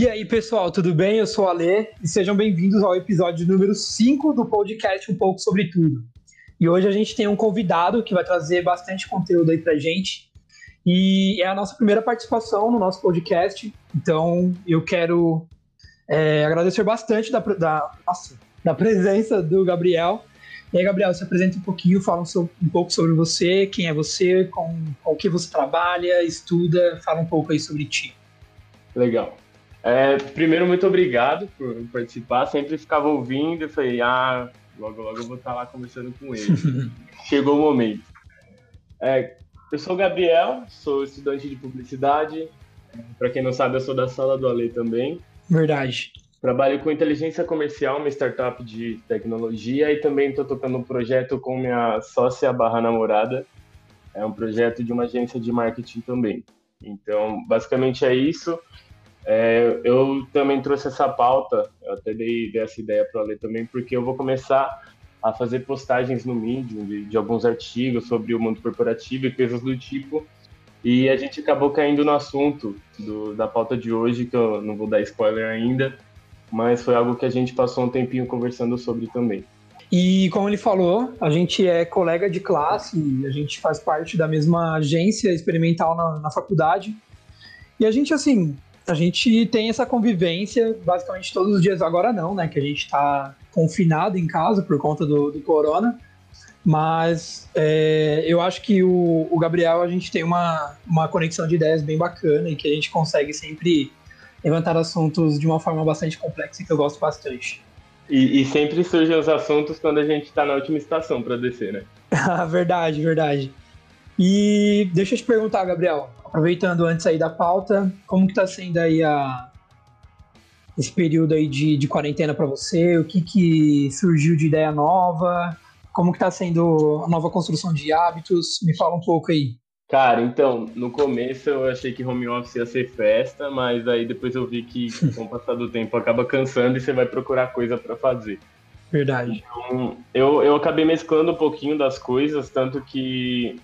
E aí, pessoal, tudo bem? Eu sou o Alê e sejam bem-vindos ao episódio número 5 do podcast Um pouco sobre tudo. E hoje a gente tem um convidado que vai trazer bastante conteúdo aí pra gente. E é a nossa primeira participação no nosso podcast. Então, eu quero é, agradecer bastante da, da, nossa, da presença do Gabriel. E aí, Gabriel, se apresenta um pouquinho, fala um, um pouco sobre você, quem é você, com, com o que você trabalha, estuda, fala um pouco aí sobre ti. Legal. É, primeiro, muito obrigado por participar. Sempre ficava ouvindo e falei, ah, logo, logo eu vou estar lá conversando com ele. Chegou o momento. É, eu sou o Gabriel, sou estudante de publicidade. Para quem não sabe, eu sou da sala do Ale também. Verdade. Trabalho com inteligência comercial, uma startup de tecnologia, e também estou tocando um projeto com minha sócia barra namorada. É um projeto de uma agência de marketing também. Então, basicamente é isso. É, eu também trouxe essa pauta, eu até dei, dei essa ideia para ler também, porque eu vou começar a fazer postagens no Medium de, de, alguns artigos sobre o mundo corporativo e coisas do tipo. E a gente acabou caindo no assunto do, da pauta de hoje, que eu não vou dar spoiler ainda, mas foi algo que a gente passou um tempinho conversando sobre também. E como ele falou, a gente é colega de classe, a gente faz parte da mesma agência experimental na, na faculdade. E a gente, assim, a gente tem essa convivência basicamente todos os dias. Agora não, né? Que a gente está confinado em casa por conta do, do corona. Mas é, eu acho que o, o, Gabriel, a gente tem uma, uma conexão de ideias bem bacana e que a gente consegue sempre levantar assuntos de uma forma bastante complexa que eu gosto bastante. E, e sempre surgem os assuntos quando a gente está na última estação para descer, né? verdade, verdade. E deixa eu te perguntar, Gabriel, aproveitando antes aí da pauta, como que tá sendo aí a, esse período aí de, de quarentena para você? O que que surgiu de ideia nova? Como que tá sendo a nova construção de hábitos? Me fala um pouco aí. Cara, então, no começo eu achei que home office ia ser festa, mas aí depois eu vi que com o passar do tempo acaba cansando e você vai procurar coisa para fazer. Verdade. Então, eu, eu acabei mesclando um pouquinho das coisas, tanto que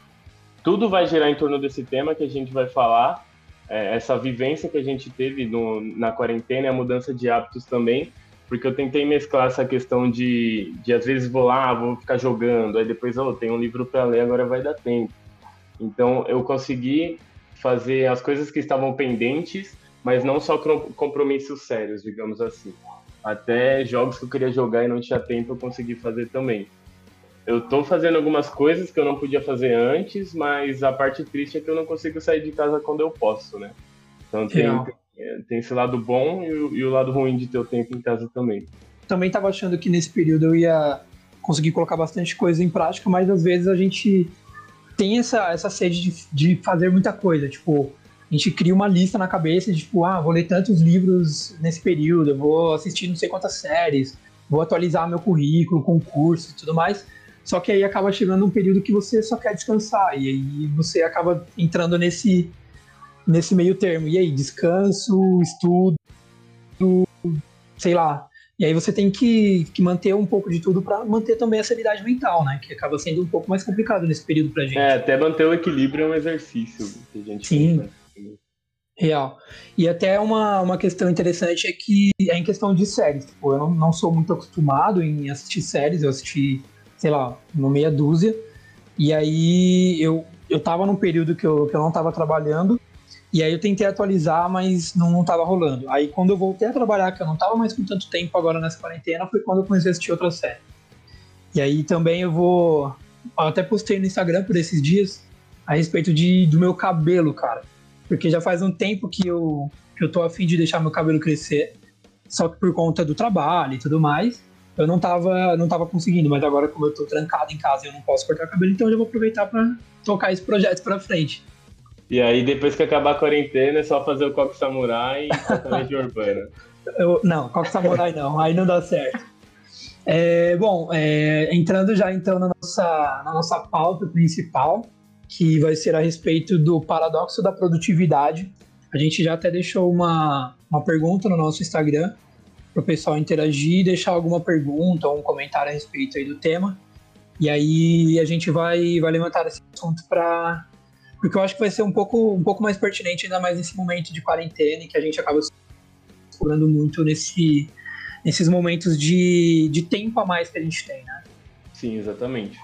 tudo vai girar em torno desse tema que a gente vai falar, é, essa vivência que a gente teve no, na quarentena, a mudança de hábitos também, porque eu tentei mesclar essa questão de, de às vezes vou lá, vou ficar jogando, aí depois, oh, tem um livro para ler, agora vai dar tempo. Então eu consegui fazer as coisas que estavam pendentes, mas não só compromissos sérios, digamos assim. Até jogos que eu queria jogar e não tinha tempo, eu consegui fazer também eu tô fazendo algumas coisas que eu não podia fazer antes, mas a parte triste é que eu não consigo sair de casa quando eu posso, né? Então tem, tem esse lado bom e o, e o, lado ruim de ter o tempo em casa também. Também tava achando que nesse período eu ia conseguir colocar bastante coisa em prática, mas às vezes a gente tem essa, essa sede de, de fazer muita coisa, tipo, a gente cria uma lista na cabeça de tipo, ah, vou ler tantos livros nesse período, vou assistir não sei quantas séries, vou atualizar meu currículo, concurso e tudo mais. Só que aí acaba chegando um período que você só quer descansar. E aí você acaba entrando nesse, nesse meio termo. E aí, descanso, estudo, sei lá. E aí você tem que, que manter um pouco de tudo para manter também a sanidade mental, né? Que acaba sendo um pouco mais complicado nesse período pra gente. É, até manter o equilíbrio é um exercício que a gente Sim. Faz, né? Real. E até uma, uma questão interessante é que é em questão de séries. Tipo, eu não, não sou muito acostumado em assistir séries, eu assisti sei lá, uma meia dúzia. E aí eu, eu tava num período que eu, que eu não tava trabalhando, e aí eu tentei atualizar, mas não, não tava rolando. Aí quando eu voltei a trabalhar, que eu não tava mais com tanto tempo agora nessa quarentena, foi quando eu comecei a assistir outra série. E aí também eu vou. Eu até postei no Instagram por esses dias a respeito de, do meu cabelo, cara. Porque já faz um tempo que eu, que eu tô afim de deixar meu cabelo crescer, só que por conta do trabalho e tudo mais eu não tava, não tava conseguindo, mas agora, como eu tô trancado em casa e eu não posso cortar o cabelo, então eu já vou aproveitar para tocar esse projeto para frente. E aí, depois que acabar a quarentena, é só fazer o Coque Samurai e sertanejo urbana. Eu, não, Coque Samurai não, aí não dá certo. É, bom, é, entrando já então na nossa, na nossa pauta principal, que vai ser a respeito do paradoxo da produtividade. A gente já até deixou uma, uma pergunta no nosso Instagram para o pessoal interagir, deixar alguma pergunta ou um comentário a respeito aí do tema. E aí a gente vai, vai levantar esse assunto para porque eu acho que vai ser um pouco, um pouco mais pertinente, ainda mais nesse momento de quarentena, que a gente acaba cobrando muito nesse, nesses momentos de, de tempo a mais que a gente tem, né? Sim, exatamente.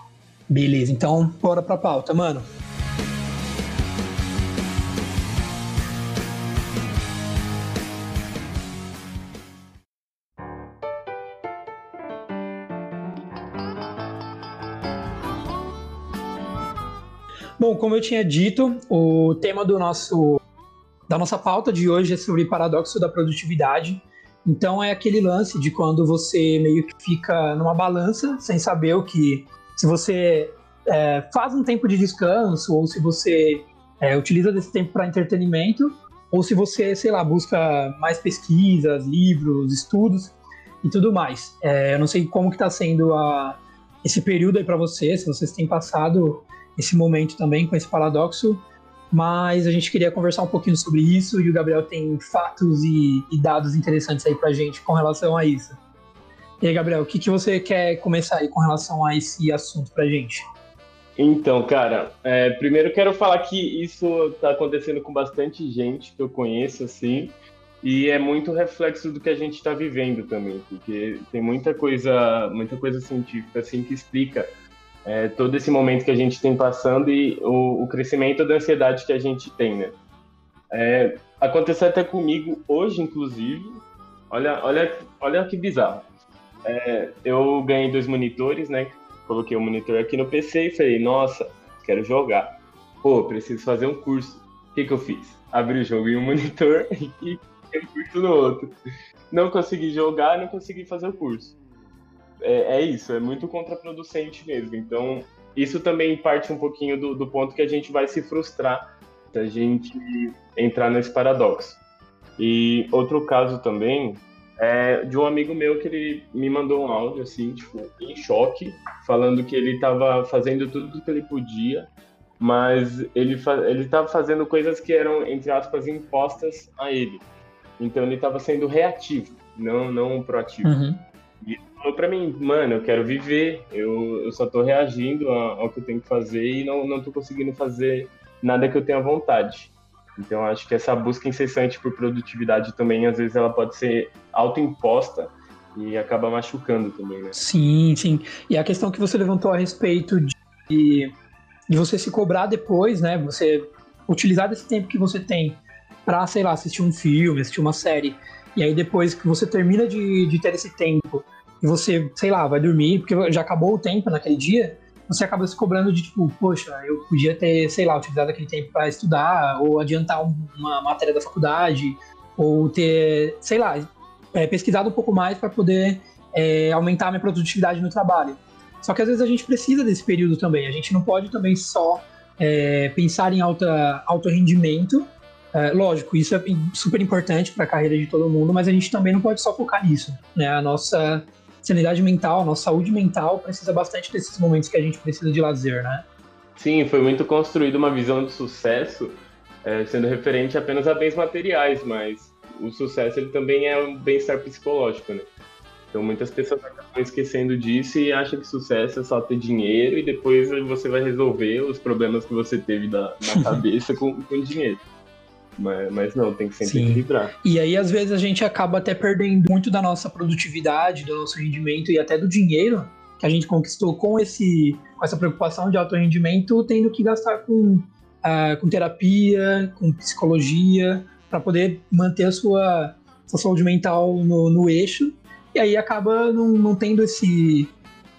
Beleza, então bora pra pauta, mano. Como eu tinha dito, o tema do nosso da nossa pauta de hoje é sobre paradoxo da produtividade. Então é aquele lance de quando você meio que fica numa balança sem saber o que se você é, faz um tempo de descanso ou se você é, utiliza desse tempo para entretenimento ou se você, sei lá, busca mais pesquisas, livros, estudos e tudo mais. É, eu não sei como que está sendo a, esse período aí para vocês, se vocês têm passado esse momento também com esse paradoxo, mas a gente queria conversar um pouquinho sobre isso e o Gabriel tem fatos e, e dados interessantes aí pra gente com relação a isso. E aí, Gabriel, o que, que você quer começar aí com relação a esse assunto pra gente? Então, cara, é, primeiro quero falar que isso está acontecendo com bastante gente que eu conheço, assim, e é muito reflexo do que a gente está vivendo também, porque tem muita coisa, muita coisa científica assim que explica é, todo esse momento que a gente tem passando e o, o crescimento da ansiedade que a gente tem, né? É, aconteceu até comigo hoje, inclusive. Olha, olha, olha que bizarro. É, eu ganhei dois monitores, né? Coloquei o um monitor aqui no PC e falei, nossa, quero jogar. Pô, preciso fazer um curso. O que, que eu fiz? Abri o jogo em um monitor e um curso no outro. Não consegui jogar, não consegui fazer o curso é, é, isso, é muito contraproducente mesmo. Então, isso também parte um pouquinho do, do ponto que a gente vai se frustrar se a gente entrar nesse paradoxo. E outro caso também é de um amigo meu que ele me mandou um áudio, assim, tipo, em choque, falando que ele estava fazendo tudo o que ele podia, mas ele ele estava fazendo coisas que eram, entre aspas, impostas a ele. Então ele estava sendo reativo, não, não proativo. Uhum. E falou pra mim, mano, eu quero viver, eu, eu só tô reagindo ao, que eu tenho que fazer e não, não tô conseguindo fazer nada que eu tenha vontade. Então, acho que essa busca incessante por produtividade também, às vezes, ela pode ser autoimposta e acaba machucando também, né? Sim, sim. E a questão que você levantou a respeito de, de você se cobrar depois, né? Você utilizar desse tempo que você tem para, sei lá, assistir um filme, assistir uma série, e aí depois que você termina de, de ter esse tempo e você, sei lá, vai dormir, porque já acabou o tempo naquele dia, você acaba se cobrando de tipo, poxa, eu podia ter, sei lá, utilizado aquele tempo para estudar, ou adiantar uma matéria da faculdade, ou ter, sei lá, é, pesquisado um pouco mais para poder é, aumentar a minha produtividade no trabalho. Só que às vezes a gente precisa desse período também, a gente não pode também só é, pensar em alta, alto rendimento. É, lógico, isso é super importante para a carreira de todo mundo, mas a gente também não pode só focar nisso. Né? A nossa sanidade mental, nossa saúde mental precisa bastante desses momentos que a gente precisa de lazer, né? Sim, foi muito construída uma visão de sucesso é, sendo referente apenas a bens materiais, mas o sucesso ele também é um bem-estar psicológico, né? Então muitas pessoas acabam esquecendo disso e acham que sucesso é só ter dinheiro e depois você vai resolver os problemas que você teve na, na cabeça com, com dinheiro. Mas, mas não, tem que sempre Sim. equilibrar. E aí, às vezes, a gente acaba até perdendo muito da nossa produtividade, do nosso rendimento e até do dinheiro que a gente conquistou com, esse, com essa preocupação de alto rendimento, tendo que gastar com, uh, com terapia, com psicologia, para poder manter a sua, sua saúde mental no, no eixo. E aí acaba não, não tendo esse,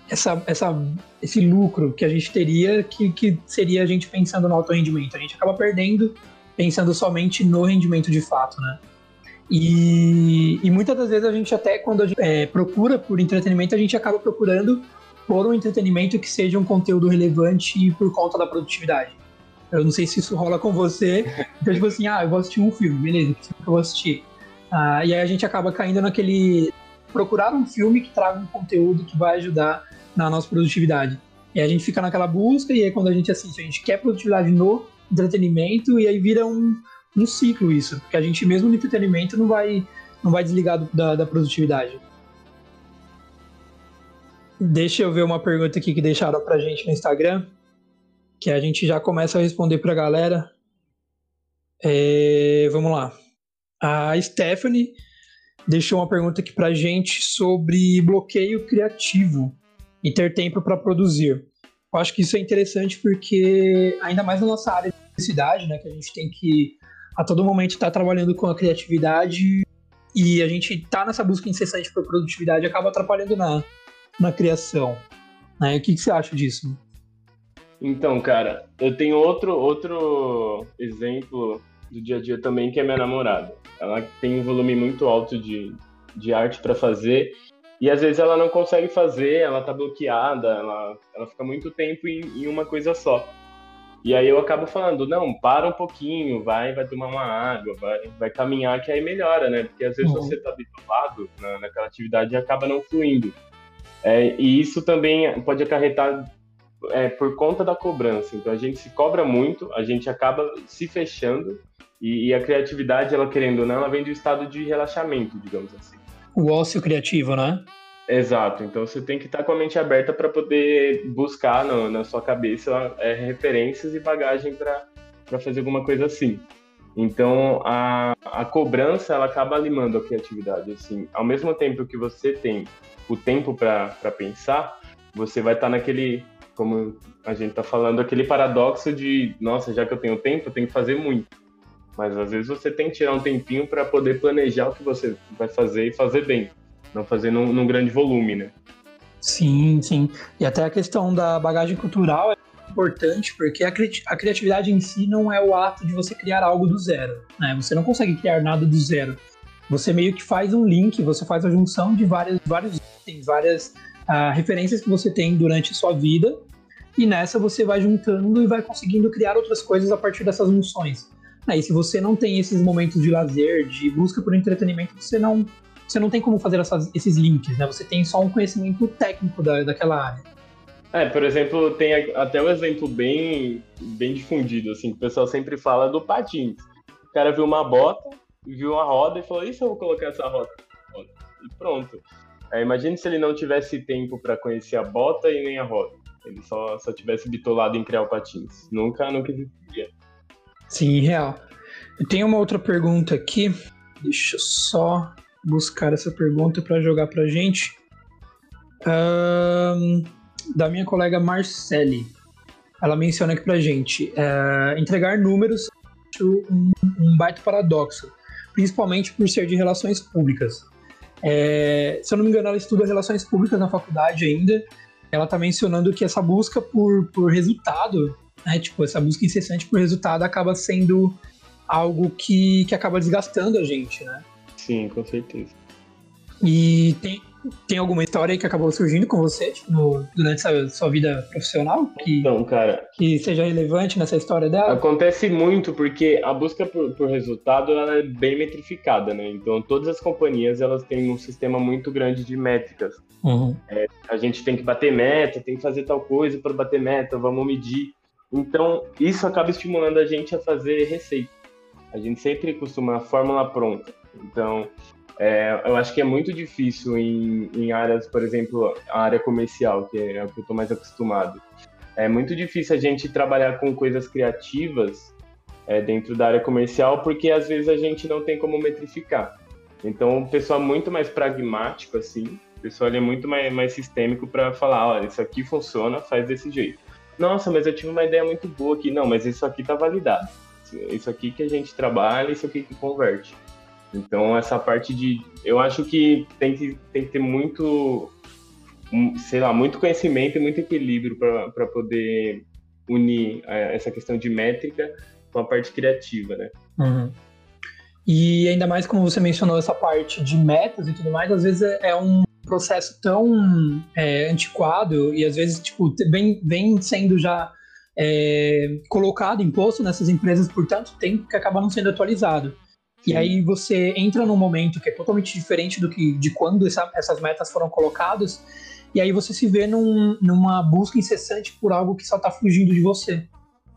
essa, essa, esse lucro que a gente teria, que, que seria a gente pensando no alto rendimento. A gente acaba perdendo pensando somente no rendimento de fato, né? E, e muitas das vezes a gente até, quando a gente é, procura por entretenimento, a gente acaba procurando por um entretenimento que seja um conteúdo relevante por conta da produtividade. Eu não sei se isso rola com você. Então, tipo assim, ah, eu vou assistir um filme, beleza, que eu vou assistir? Ah, e aí a gente acaba caindo naquele... Procurar um filme que traga um conteúdo que vai ajudar na nossa produtividade. E a gente fica naquela busca, e aí quando a gente assiste, a gente quer produtividade no entretenimento e aí vira um, um ciclo isso, porque a gente mesmo no entretenimento não vai, não vai desligar do, da, da produtividade. Deixa eu ver uma pergunta aqui que deixaram pra gente no Instagram, que a gente já começa a responder pra galera. É, vamos lá. A Stephanie deixou uma pergunta aqui pra gente sobre bloqueio criativo e ter tempo para produzir. Eu acho que isso é interessante porque, ainda mais na nossa área de publicidade, né, que a gente tem que a todo momento estar tá trabalhando com a criatividade e a gente tá nessa busca incessante por produtividade acaba atrapalhando na, na criação. Né? O que, que você acha disso? Então, cara, eu tenho outro, outro exemplo do dia a dia também, que é minha namorada. Ela tem um volume muito alto de, de arte para fazer e às vezes ela não consegue fazer, ela tá bloqueada, ela, ela fica muito tempo em, em uma coisa só. E aí eu acabo falando, não, para um pouquinho, vai, vai tomar uma água, vai, vai caminhar, que aí melhora, né? Porque às vezes uhum. você tá habituado na, naquela atividade e acaba não fluindo. É, e isso também pode acarretar é, por conta da cobrança. Então a gente se cobra muito, a gente acaba se fechando e, e, a criatividade, ela querendo ou não, ela vem do estado de relaxamento, digamos assim. O ócio criativo, né? Exato. Então você tem que estar com a mente aberta para poder buscar no, na sua cabeça é, referências e bagagem para fazer alguma coisa assim. Então a, a cobrança ela acaba limando a criatividade. Assim, ao mesmo tempo que você tem o tempo para pensar, você vai estar naquele, como a gente está falando, aquele paradoxo de, nossa, já que eu tenho tempo, eu tenho que fazer muito. Mas às vezes você tem que tirar um tempinho para poder planejar o que você vai fazer e fazer bem, não fazer num, num grande volume, né? Sim, sim. E até a questão da bagagem cultural é importante, porque a, cri a criatividade em si não é o ato de você criar algo do zero. Né? Você não consegue criar nada do zero. Você meio que faz um link, você faz a junção de várias, vários itens, várias uh, referências que você tem durante a sua vida, e nessa você vai juntando e vai conseguindo criar outras coisas a partir dessas junções. Aí, se você não tem esses momentos de lazer, de busca por entretenimento, você não, você não tem como fazer essas, esses links, né? Você tem só um conhecimento técnico da, daquela área. É, por exemplo, tem até um exemplo bem, bem difundido, assim, que o pessoal sempre fala do patins. O cara viu uma bota, viu uma roda e falou, e se eu vou colocar essa roda? E pronto. É, imagine se ele não tivesse tempo para conhecer a bota e nem a roda. Ele só, só tivesse bitolado em criar o patins. Nunca, nunca existiria. Sim, real. Eu tenho uma outra pergunta aqui. Deixa eu só buscar essa pergunta para jogar pra gente. Um, da minha colega Marcele. Ela menciona aqui pra gente: é, entregar números é um, um baita paradoxo, principalmente por ser de relações públicas. É, se eu não me engano, ela estuda relações públicas na faculdade ainda. Ela está mencionando que essa busca por, por resultado né? Tipo, essa busca incessante por resultado acaba sendo algo que, que acaba desgastando a gente, né? Sim, com certeza. E tem, tem alguma história aí que acabou surgindo com você tipo, no, durante a sua vida profissional? Que, então, cara. Que seja relevante nessa história dela? Acontece muito porque a busca por, por resultado ela é bem metrificada, né? Então, todas as companhias elas têm um sistema muito grande de métricas. Uhum. É, a gente tem que bater meta, tem que fazer tal coisa para bater meta, vamos medir. Então, isso acaba estimulando a gente a fazer receita. A gente sempre costuma a fórmula pronta. Então, é, eu acho que é muito difícil em, em, áreas, por exemplo, a área comercial, que é o que eu estou mais acostumado. É muito difícil a gente trabalhar com coisas criativas é, dentro da área comercial, porque às vezes a gente não tem como metrificar. Então, o pessoal é muito mais pragmático, assim, o pessoal é muito mais, mais sistêmico para falar: olha, isso aqui funciona, faz desse jeito nossa, mas eu tive uma ideia muito boa aqui. Não, mas isso aqui tá validado. Isso aqui que a gente trabalha, isso aqui que converte. Então, essa parte de. Eu acho que tem que, tem que ter muito. Sei lá, muito conhecimento e muito equilíbrio para poder unir é, essa questão de métrica com a parte criativa, né? Uhum. E ainda mais como você mencionou essa parte de metas e tudo mais, às vezes é, é um processo tão é, antiquado e às vezes tipo vem, vem sendo já é, colocado imposto nessas empresas por tanto tempo que acaba não sendo atualizado. E aí você entra num momento que é totalmente diferente do que de quando essa, essas metas foram colocadas, e aí você se vê num, numa busca incessante por algo que só está fugindo de você.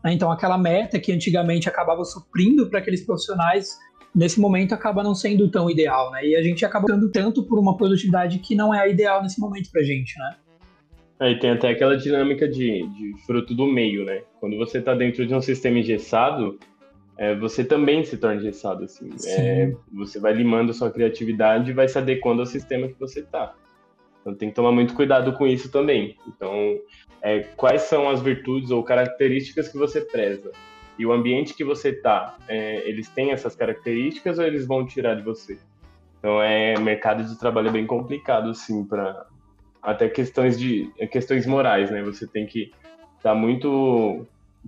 Né? Então aquela meta que antigamente acabava suprindo para aqueles profissionais nesse momento acaba não sendo tão ideal, né? E a gente acaba dando tanto por uma produtividade que não é a ideal nesse momento pra gente, né? Aí tem até aquela dinâmica de, de fruto do meio, né? Quando você está dentro de um sistema engessado, é, você também se torna engessado, assim. É, você vai limando a sua criatividade e vai se adequando ao sistema que você está. Então tem que tomar muito cuidado com isso também. Então, é, quais são as virtudes ou características que você preza? E o ambiente que você está, é, eles têm essas características ou eles vão tirar de você? Então, é mercado de trabalho é bem complicado, assim, para até questões de questões morais, né? Você tem que estar tá muito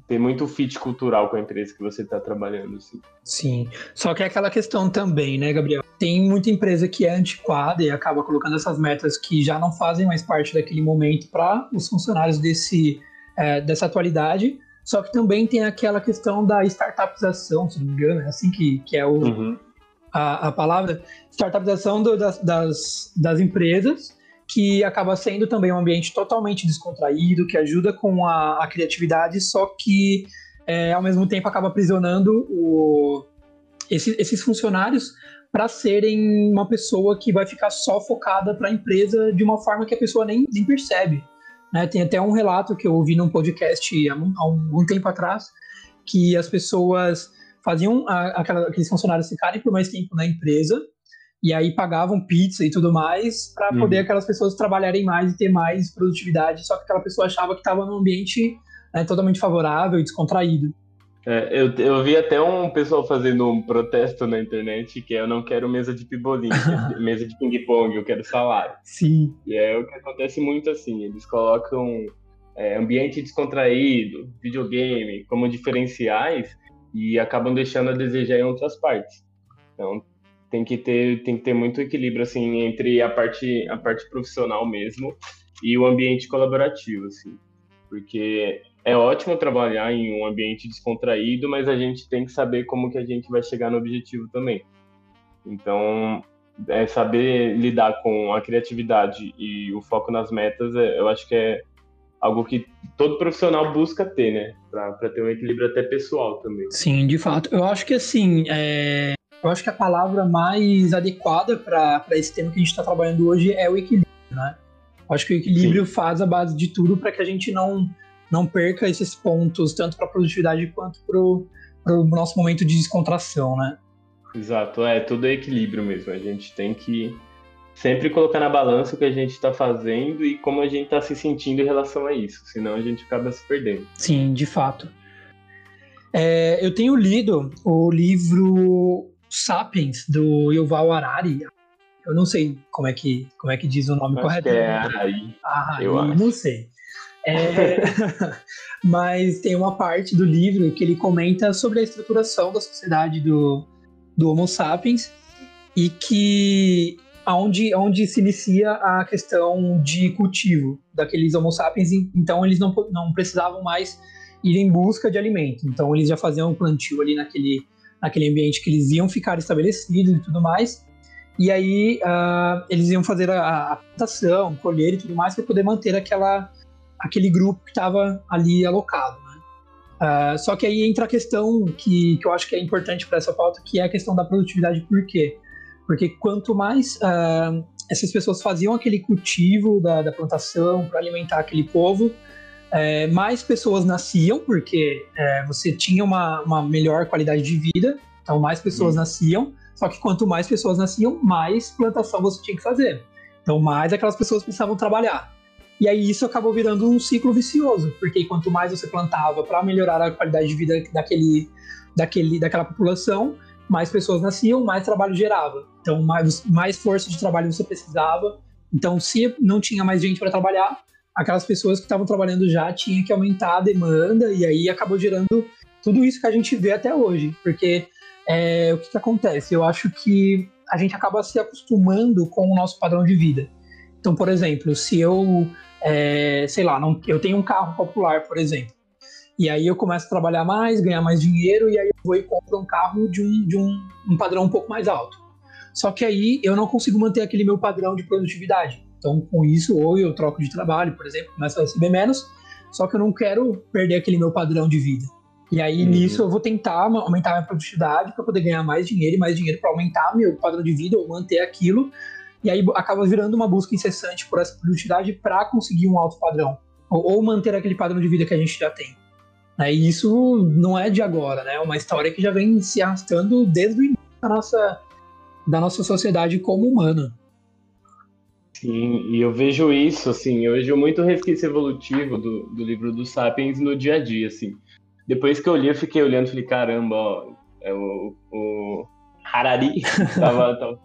ter muito fit cultural com a empresa que você está trabalhando. Assim. Sim, só que é aquela questão também, né, Gabriel? Tem muita empresa que é antiquada e acaba colocando essas metas que já não fazem mais parte daquele momento para os funcionários desse, é, dessa atualidade. Só que também tem aquela questão da startupização, se não me engano, é assim que, que é o, uhum. a, a palavra, startupização do, das, das, das empresas, que acaba sendo também um ambiente totalmente descontraído, que ajuda com a, a criatividade, só que é, ao mesmo tempo acaba aprisionando o, esse, esses funcionários para serem uma pessoa que vai ficar só focada para a empresa de uma forma que a pessoa nem, nem percebe. Né? Tem até um relato que eu ouvi num podcast há, há algum tempo atrás, que as pessoas faziam a, aqueles funcionários ficarem por mais tempo na empresa e aí pagavam pizza e tudo mais para uhum. poder aquelas pessoas trabalharem mais e ter mais produtividade, só que aquela pessoa achava que estava num ambiente né, totalmente favorável e descontraído. É, eu, eu vi até um pessoal fazendo um protesto na internet que é eu não quero mesa de pibolim, mesa de ping-pong, eu quero salário. Sim. E é o que acontece muito assim, eles colocam é, ambiente descontraído, videogame como diferenciais e acabam deixando a desejar em outras partes. Então tem que ter tem que ter muito equilíbrio assim entre a parte a parte profissional mesmo e o ambiente colaborativo assim porque é ótimo trabalhar em um ambiente descontraído mas a gente tem que saber como que a gente vai chegar no objetivo também então é saber lidar com a criatividade e o foco nas metas é, eu acho que é algo que todo profissional busca ter, né? Para ter um equilíbrio até pessoal também. Sim, de fato. Eu acho que assim, é... Eu acho que a palavra mais adequada para esse tema que a gente está trabalhando hoje é o equilíbrio, né? Eu acho que o equilíbrio Sim. faz a base de tudo para que a gente não, não perca esses pontos, tanto para a produtividade quanto para o nosso momento de descontração, né? Exato, é, tudo é equilíbrio mesmo. A gente tem que sempre colocar na balança o que a gente está fazendo e como a gente está se sentindo em relação a isso, senão a gente acaba se perdendo. Sim, de fato. É, eu tenho lido o livro Sapiens, do Yuval Harari. Eu não sei como é que, como é que diz o nome acho correto. é Harari. Harari, eu acho. não sei. É, mas tem uma parte do livro que ele comenta sobre a estruturação da sociedade do, do Homo sapiens e que onde, onde se inicia a questão de cultivo daqueles Homo sapiens, então eles não, não precisavam mais ir em busca de alimento. Então eles já faziam um plantio ali naquele naquele ambiente que eles iam ficar estabelecidos e tudo mais. E aí uh, eles iam fazer a, a plantação, colher e tudo mais para poder manter aquela, aquele grupo que estava ali alocado. Né? Uh, só que aí entra a questão que, que eu acho que é importante para essa pauta, que é a questão da produtividade. Por quê? Porque quanto mais uh, essas pessoas faziam aquele cultivo da, da plantação para alimentar aquele povo, é, mais pessoas nasciam, porque é, você tinha uma, uma melhor qualidade de vida, então mais pessoas uhum. nasciam, só que quanto mais pessoas nasciam, mais plantação você tinha que fazer. Então mais aquelas pessoas precisavam trabalhar. E aí isso acabou virando um ciclo vicioso, porque quanto mais você plantava para melhorar a qualidade de vida daquele, daquele, daquela população, mais pessoas nasciam, mais trabalho gerava. Então mais, mais força de trabalho você precisava. Então se não tinha mais gente para trabalhar, aquelas pessoas que estavam trabalhando já tinham que aumentar a demanda e aí acabou gerando tudo isso que a gente vê até hoje. Porque é, o que, que acontece? Eu acho que a gente acaba se acostumando com o nosso padrão de vida. Então, por exemplo, se eu, é, sei lá, não, eu tenho um carro popular, por exemplo, e aí eu começo a trabalhar mais, ganhar mais dinheiro, e aí eu vou e compro um carro de um, de um, um padrão um pouco mais alto. Só que aí eu não consigo manter aquele meu padrão de produtividade. Então, com isso, ou eu troco de trabalho, por exemplo, começo a receber menos, só que eu não quero perder aquele meu padrão de vida. E aí, uhum. nisso, eu vou tentar aumentar a minha produtividade para poder ganhar mais dinheiro e mais dinheiro para aumentar meu padrão de vida ou manter aquilo. E aí acaba virando uma busca incessante por essa produtividade para conseguir um alto padrão. Ou, ou, manter aquele padrão de vida que a gente já tem. Né? E isso não é de agora, né? É uma história que já vem se arrastando desde o início da nossa, da nossa sociedade como humana. Sim, e eu vejo isso, assim, eu vejo muito resquício evolutivo do, do livro dos Sapiens no dia a dia, assim. Depois que eu li, eu fiquei olhando e falei, caramba, ó, é o, o Harari tava, tava,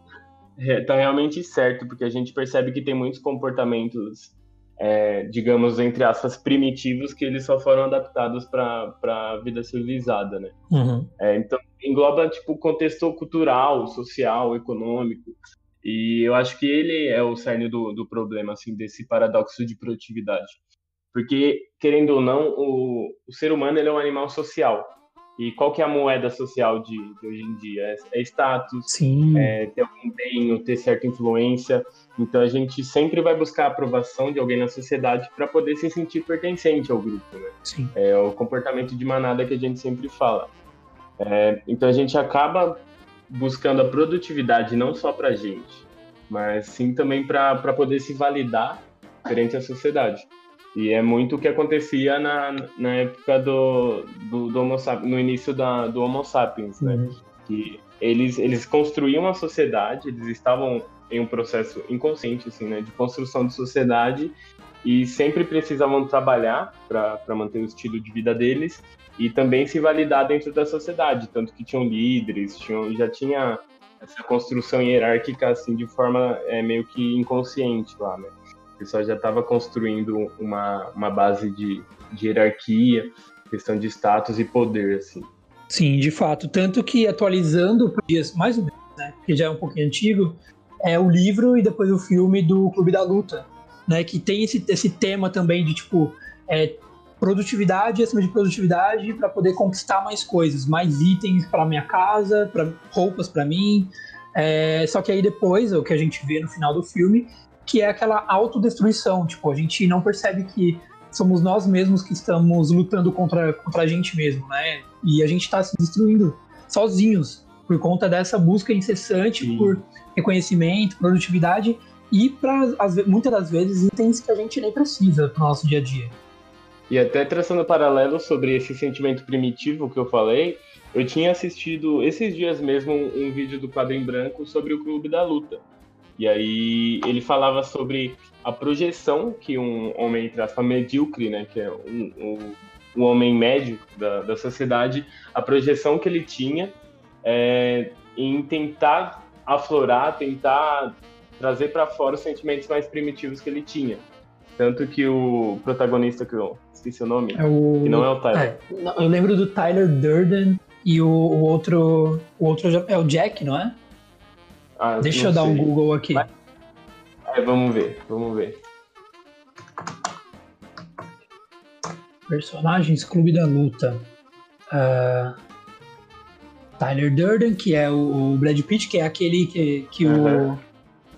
é, tá realmente certo, porque a gente percebe que tem muitos comportamentos, é, digamos, entre aspas, primitivos, que eles só foram adaptados para a vida civilizada, né? Uhum. É, então, engloba, tipo, contexto cultural, social, econômico, e eu acho que ele é o cerne do, do problema, assim, desse paradoxo de produtividade. Porque, querendo ou não, o, o ser humano ele é um animal social. E qual que é a moeda social de, de hoje em dia? É, é status, é ter algum empenho, ter certa influência. Então a gente sempre vai buscar a aprovação de alguém na sociedade para poder se sentir pertencente ao grupo. Né? Sim. É o comportamento de manada que a gente sempre fala. É, então a gente acaba buscando a produtividade não só para a gente, mas sim também para poder se validar perante a sociedade. E é muito o que acontecia na, na época do, do, do Homo sapiens, no início da, do Homo sapiens, né? Uhum. Que eles, eles construíam a sociedade, eles estavam em um processo inconsciente, assim, né? De construção de sociedade e sempre precisavam trabalhar para manter o estilo de vida deles e também se validar dentro da sociedade, tanto que tinham líderes, tinham, já tinha essa construção hierárquica assim de forma é, meio que inconsciente lá, né? pessoal já estava construindo uma, uma base de, de hierarquia, questão de status e poder, assim. Sim, de fato. Tanto que atualizando para dias mais ou menos, né, que já é um pouquinho antigo, é o livro e depois o filme do Clube da Luta, né, que tem esse, esse tema também de tipo é, produtividade acima de produtividade para poder conquistar mais coisas, mais itens para minha casa, para roupas para mim. É, só que aí depois, o que a gente vê no final do filme, que é aquela autodestruição. Tipo, a gente não percebe que somos nós mesmos que estamos lutando contra, contra a gente mesmo, né? E a gente está se destruindo sozinhos por conta dessa busca incessante Sim. por reconhecimento, produtividade e para muitas das vezes itens que a gente nem precisa para o nosso dia a dia. E até traçando paralelo sobre esse sentimento primitivo que eu falei, eu tinha assistido esses dias mesmo um, vídeo do Quadro em Branco sobre o Clube da Luta. E aí ele falava sobre a projeção que um homem, entre aspas, medíocre, né, que é um, um, um homem médio da, da sociedade, a projeção que ele tinha é, em tentar aflorar, tentar trazer para fora os sentimentos mais primitivos que ele tinha. Tanto que o protagonista, que eu esqueci o nome, é o... que não é o Tyler. É, eu lembro do Tyler Durden e o, o, outro, o outro é o Jack, não é? Ah, Deixa eu dar sei. um Google aqui. É, vamos ver, vamos ver. Personagens Clube da Luta. Uh, Tyler Durden, que é o, o, Brad Pitt, que é aquele que, que, uhum. o,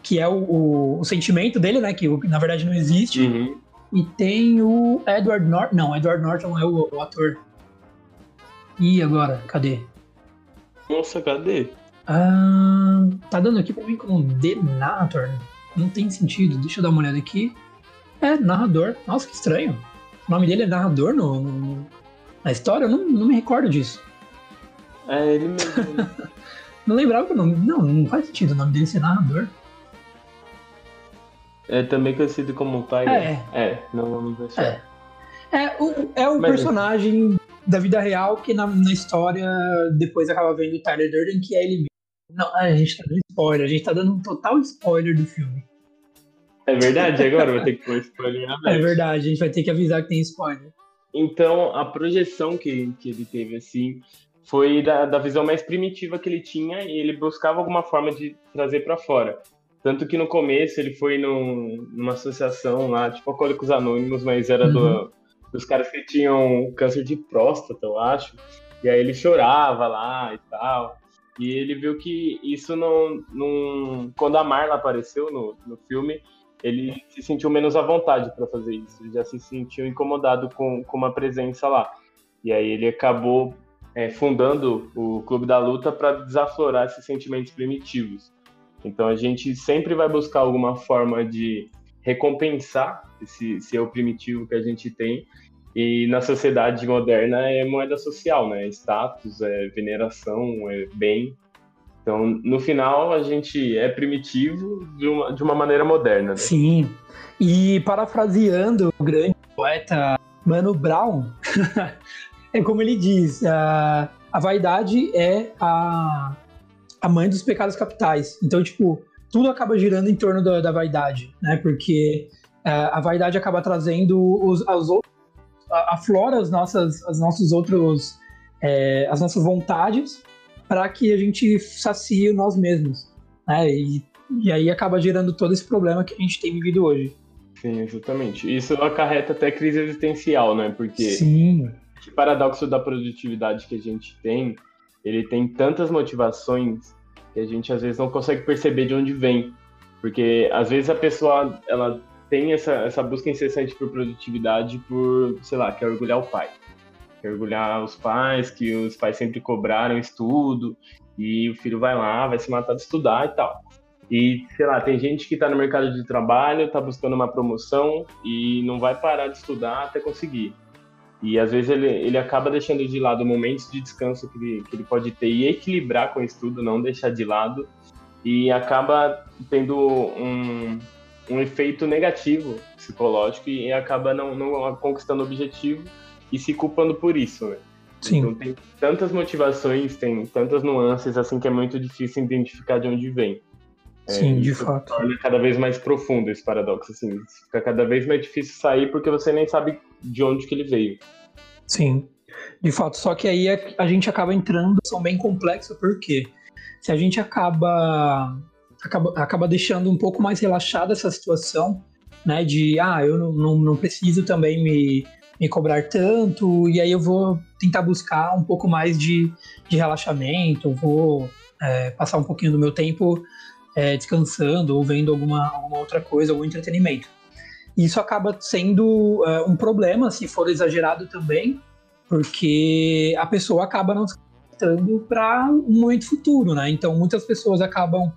que é o, o, sentimento dele, né? Que na verdade não existe. Uhum. E tem o Edward Norton. Não, Edward Norton é o, o ator. E agora? Cadê? Nossa, cadê? Ah, tá dando aqui pra mim como The Narrator. Não tem sentido. Deixa eu dar uma olhada aqui. É, narrador. Nossa, que estranho. O nome dele é narrador no, no na história? Eu não, não me recordo disso. É ele mesmo. não lembrava o nome. Não, não faz sentido o nome dele ser narrador. É também conhecido como Tiger. É. É, não, vai ser. É. É o, é o personagem da vida real que na, na história depois acaba vendo o Tyler Durden, que é ele mesmo. Não, a gente tá dando spoiler, a gente tá dando um total spoiler do filme. É verdade? Agora vai ter que pôr spoiler na É verdade, a gente vai ter que avisar que tem spoiler. Então, a projeção que, que ele teve, assim, foi da, da visão mais primitiva que ele tinha e ele buscava alguma forma de trazer para fora. Tanto que no começo ele foi num, numa associação lá, tipo Alcoólicos Anônimos, mas era uhum. do, dos caras que tinham câncer de próstata, eu acho. E aí ele chorava lá e tal. E ele viu que isso não. não quando a Marla apareceu no, no filme, ele se sentiu menos à vontade para fazer isso. Ele já se sentiu incomodado com, com uma presença lá. E aí ele acabou é, fundando o Clube da Luta para desaflorar esses sentimentos primitivos. Então a gente sempre vai buscar alguma forma de recompensar esse, esse primitivo que a gente tem E na sociedade moderna é moeda social, né? É status, é veneração, é bem. Então, no final, a gente é primitivo de uma, de uma maneira moderna. Né? Sim. E parafraseando o grande poeta Mano Brown, é como ele diz: a, a vaidade é a, a mãe dos pecados capitais. Então, tipo, tudo acaba girando em torno da, da vaidade, né? Porque a vaidade acaba trazendo os, as outros, aflora as nossas, as nossos outros, é, as nossas vontades para que a gente sacie nós mesmos, né? E, e aí acaba gerando todo esse problema que a gente tem vivido hoje. Sim, exatamente. Isso acarreta até crise existencial, né? Porque Sim. esse paradoxo da produtividade que a gente tem, ele tem tantas motivações que a gente às vezes não consegue perceber de onde vem. Porque às vezes a pessoa ela tem essa, essa busca incessante por produtividade por, sei lá, quer orgulhar o pai quer orgulhar os pais, que os pais sempre cobraram estudo, e o filho vai lá, vai se matar de estudar e tal. E, sei lá, tem gente que está no mercado de trabalho, está buscando uma promoção e não vai parar de estudar até conseguir. E às vezes ele, ele acaba deixando de lado momentos de descanso que ele, que ele pode ter e equilibrar com o estudo, não deixar de lado, e acaba tendo um, um efeito negativo psicológico e acaba não, não conquistando o objetivo e se culpando por isso, né? Sim. Então tem tantas motivações, tem tantas nuances assim que é muito difícil identificar de onde vem. É, Sim, é, de fato. Torna cada vez mais profundo esse paradoxo, assim. Fica cada vez mais difícil sair porque você nem sabe de onde que ele veio. Sim, de fato. Só que aí a gente acaba entrando, são bem complexos, porque se a gente acaba, acaba, acaba deixando um pouco mais relaxada essa situação, né, de, ah, eu não, não, não preciso também me me cobrar tanto, e aí eu vou tentar buscar um pouco mais de, de relaxamento, vou é, passar um pouquinho do meu tempo é, descansando ou vendo alguma, alguma outra coisa, algum entretenimento. Isso acaba sendo é, um problema se for exagerado também, porque a pessoa acaba não descansando para um momento futuro, né? Então muitas pessoas acabam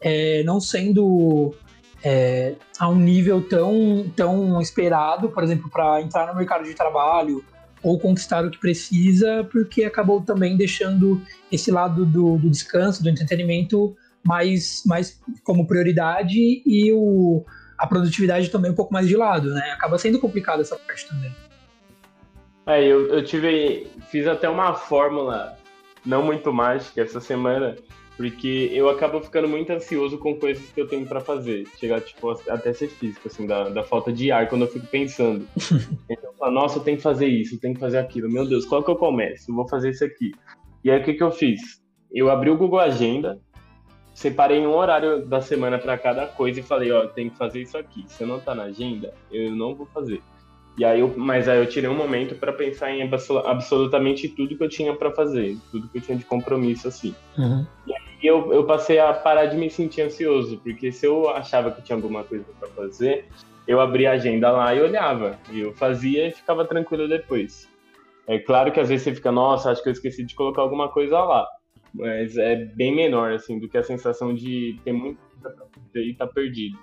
é, não sendo é, a um nível tão, tão esperado, por exemplo, para entrar no mercado de trabalho ou conquistar o que precisa, porque acabou também deixando esse lado do, do descanso, do entretenimento mais, mais como prioridade e o, a produtividade também um pouco mais de lado, né? Acaba sendo complicado essa parte também. É, eu, eu tive, fiz até uma fórmula não muito mágica essa semana porque eu acabo ficando muito ansioso com coisas que eu tenho para fazer. Chegar, tipo, até ser físico, assim, da, da falta de ar quando eu fico pensando. então, eu falo, nossa, eu tenho que fazer isso, eu tenho que fazer aquilo. Meu Deus, qual que eu começo? Eu vou fazer isso aqui. E aí, o que, que eu fiz? Eu abri o Google Agenda, separei um horário da semana para cada coisa e falei, ó, tem que fazer isso aqui. Se não tá na agenda, eu não vou fazer. E aí eu, mas aí eu tirei um momento para pensar em absolutamente tudo que eu tinha para fazer, tudo que eu tinha de compromisso assim. Uhum. E aí eu, eu passei a parar de me sentir ansioso, porque se eu achava que tinha alguma coisa para fazer, eu abria a agenda lá e olhava. E eu fazia e ficava tranquilo depois. É claro que às vezes você fica, nossa, acho que eu esqueci de colocar alguma coisa lá. Mas é bem menor, assim, do que a sensação de ter muito coisa fazer e tá perdido.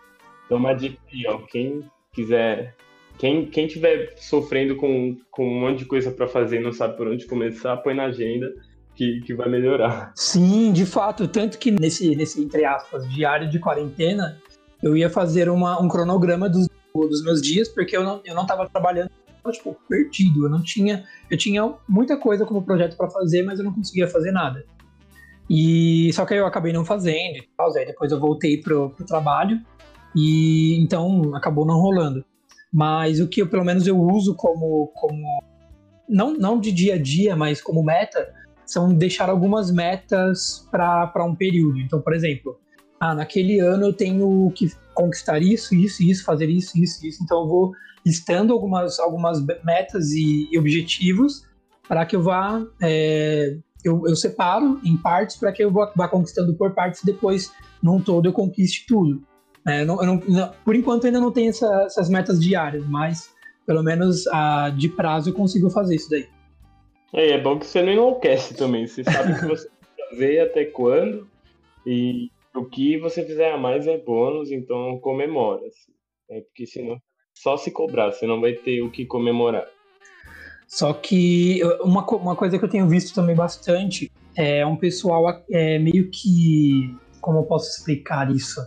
Então, uma dica aí, ó, quem quiser quem, quem tiver sofrendo com, com um monte de coisa para fazer e não sabe por onde começar, põe na agenda que, que vai melhorar. Sim, de fato. Tanto que nesse, nesse entre aspas, diário de quarentena, eu ia fazer uma, um cronograma dos, dos meus dias, porque eu não, eu não tava trabalhando, tipo, perdido. Eu não tinha. Eu tinha muita coisa como projeto para fazer, mas eu não conseguia fazer nada. E só que eu acabei não fazendo e tal, aí depois eu voltei pro, pro trabalho e então acabou não rolando. Mas o que eu pelo menos eu uso como como não, não de dia a dia, mas como meta, são deixar algumas metas para um período. Então, por exemplo, ah, naquele ano eu tenho que conquistar isso, isso, isso, fazer isso, isso, isso. Então, eu vou listando algumas, algumas metas e, e objetivos para que eu vá. É, eu, eu, separo em partes para que eu vá, vá, conquistando por partes depois, num todo, eu conquiste tudo. É, não, eu não, por enquanto, ainda não tenho essa, essas metas diárias, mas pelo menos a, de prazo eu consigo fazer isso daí. É, é bom que você não enlouquece também. Você sabe o que você vai fazer, até quando. E o que você fizer a mais é bônus, então comemora. Assim. É porque senão só se cobrar, você não vai ter o que comemorar. Só que uma, uma coisa que eu tenho visto também bastante é um pessoal é, meio que. Como eu posso explicar isso?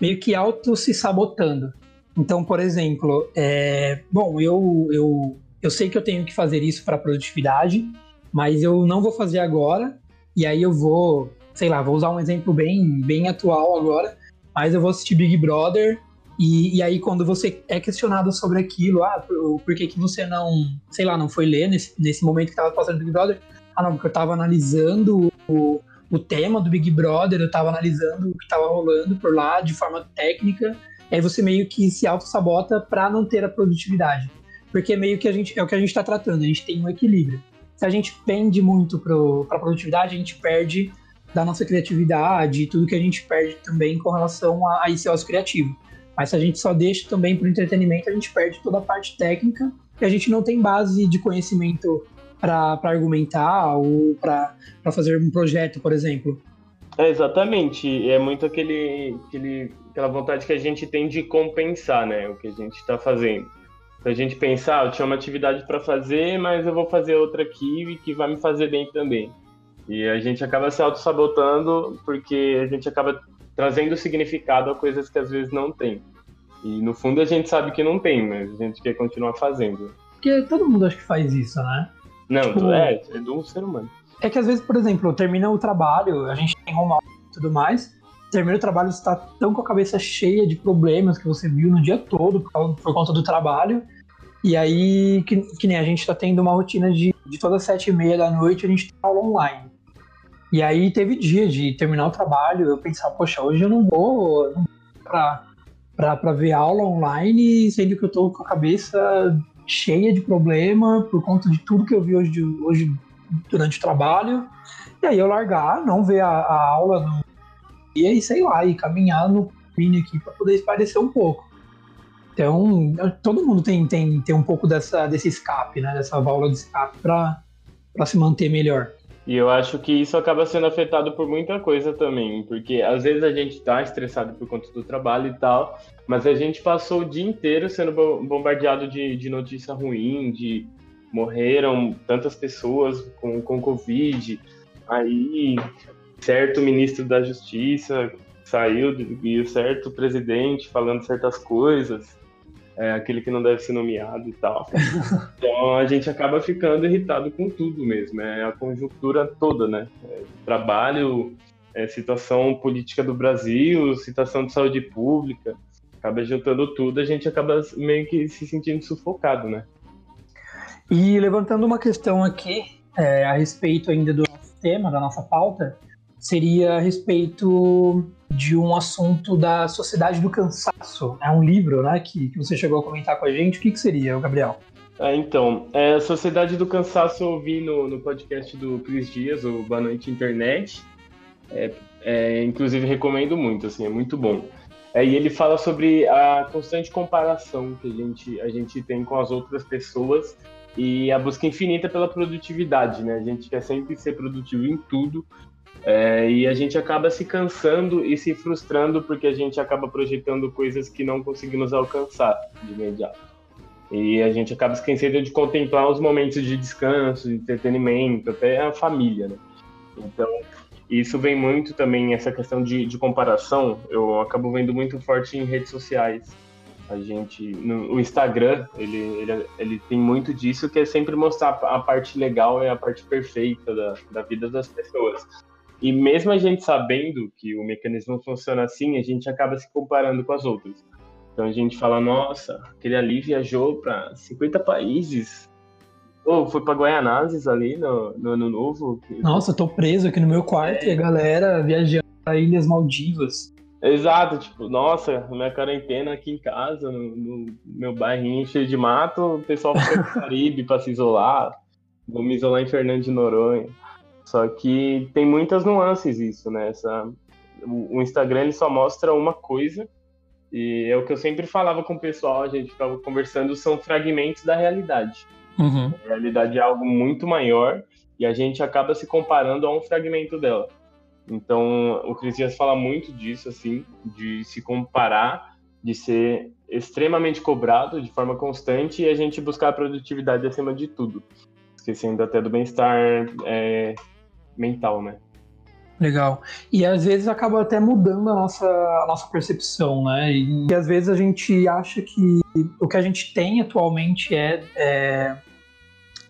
Meio que auto se sabotando. Então, por exemplo, é, bom, eu, eu, eu sei que eu tenho que fazer isso para produtividade, mas eu não vou fazer agora, e aí eu vou, sei lá, vou usar um exemplo bem, bem atual agora, mas eu vou assistir Big Brother, e, e aí quando você é questionado sobre aquilo, ah, por, por que, que você não, sei lá, não foi ler nesse, nesse momento que tava passando Big Brother? Ah, não, porque eu tava analisando o, o tema do Big Brother, eu tava analisando o que tava rolando por lá de forma técnica, aí você meio que se auto-sabota para não ter a produtividade. Porque meio que a gente é o que a gente está tratando, a gente tem um equilíbrio. Se a gente pende muito para a produtividade, a gente perde da nossa criatividade e tudo que a gente perde também com relação a, a esse ócio criativo. Mas se a gente só deixa também para o entretenimento, a gente perde toda a parte técnica e a gente não tem base de conhecimento para argumentar ou para fazer um projeto, por exemplo. É, exatamente. É muito aquele, aquele, aquela vontade que a gente tem de compensar né, o que a gente está fazendo. Se a gente pensar, eu tinha uma atividade para fazer, mas eu vou fazer outra aqui que vai me fazer bem também. E a gente acaba se auto-sabotando porque a gente acaba trazendo significado a coisas que às vezes não tem. E no fundo a gente sabe que não tem, mas a gente quer continuar fazendo. Porque todo mundo acha que faz isso, né? Não, tipo, é, é do ser humano. É que às vezes, por exemplo, termina o trabalho, a gente tem home e tudo mais, termina o trabalho, você está tão com a cabeça cheia de problemas que você viu no dia todo por, por conta do trabalho. E aí, que, que nem a gente está tendo uma rotina de, de todas as sete e meia da noite, a gente tem aula online. E aí teve dia de terminar o trabalho, eu pensar, poxa, hoje eu não vou, não vou para ver aula online, sendo que eu tô com a cabeça cheia de problema por conta de tudo que eu vi hoje, hoje durante o trabalho. E aí eu largar, não ver a, a aula no dia e sei lá, e caminhar no mini aqui para poder esparecer um pouco. Então, todo mundo tem, tem, tem um pouco dessa, desse escape, né? Dessa válvula de escape para se manter melhor. E eu acho que isso acaba sendo afetado por muita coisa também, porque às vezes a gente tá estressado por conta do trabalho e tal, mas a gente passou o dia inteiro sendo bombardeado de, de notícia ruim, de morreram tantas pessoas com, com Covid, aí certo ministro da Justiça saiu e o certo presidente falando certas coisas, é, aquele que não deve ser nomeado e tal. Então a gente acaba ficando irritado com tudo mesmo, é a conjuntura toda, né? É, trabalho, é, situação política do Brasil, situação de saúde pública, acaba juntando tudo, a gente acaba meio que se sentindo sufocado, né? E levantando uma questão aqui é, a respeito ainda do nosso tema, da nossa pauta, seria a respeito de um assunto da Sociedade do Cansaço. É um livro, né, que, que você chegou a comentar com a gente. O que, que seria, Gabriel? É, então, é, Sociedade do Cansaço eu ouvi no, no podcast do Cris Dias, o Boa Noite Internet. É, é, inclusive recomendo muito, assim, é muito bom. É, e ele fala sobre a constante comparação que a gente, a gente tem com as outras pessoas e a busca infinita pela produtividade, né? A gente quer sempre ser produtivo em tudo, é, e a gente acaba se cansando e se frustrando porque a gente acaba projetando coisas que não conseguimos alcançar de imediato. E a gente acaba esquecendo de contemplar os momentos de descanso, de entretenimento, até a família, né? Então, isso vem muito também, essa questão de, de comparação, eu acabo vendo muito forte em redes sociais. A gente, no, o Instagram, ele, ele, ele tem muito disso, que é sempre mostrar a parte legal e a parte perfeita da, da vida das pessoas. E mesmo a gente sabendo que o mecanismo funciona assim, a gente acaba se comparando com as outras. Então a gente fala, nossa, aquele ali viajou para 50 países. Ou foi para Guaianazes ali no, no Ano Novo. Nossa, tô preso aqui no meu quarto é... e a galera viajando para Ilhas Maldivas. Exato, tipo, nossa, minha quarentena aqui em casa, no, no meu bairrinho cheio de mato, o pessoal foi pro Caribe para se isolar. Vou me isolar em Fernando de Noronha. Só que tem muitas nuances isso, né? Essa, o, Instagram ele só mostra uma coisa e é o que eu sempre falava com o pessoal, a gente ficava conversando, são fragmentos da realidade. Uhum. A realidade é algo muito maior e a gente acaba se comparando a um fragmento dela. Então, o Cris Dias fala muito disso, assim, de se comparar, de ser extremamente cobrado de forma constante e a gente buscar a produtividade acima de tudo, esquecendo até do bem-estar é, mental, né? Legal. E às vezes acaba até mudando a nossa, a nossa percepção, né? E, e às vezes a gente acha que o que a gente tem atualmente é, é,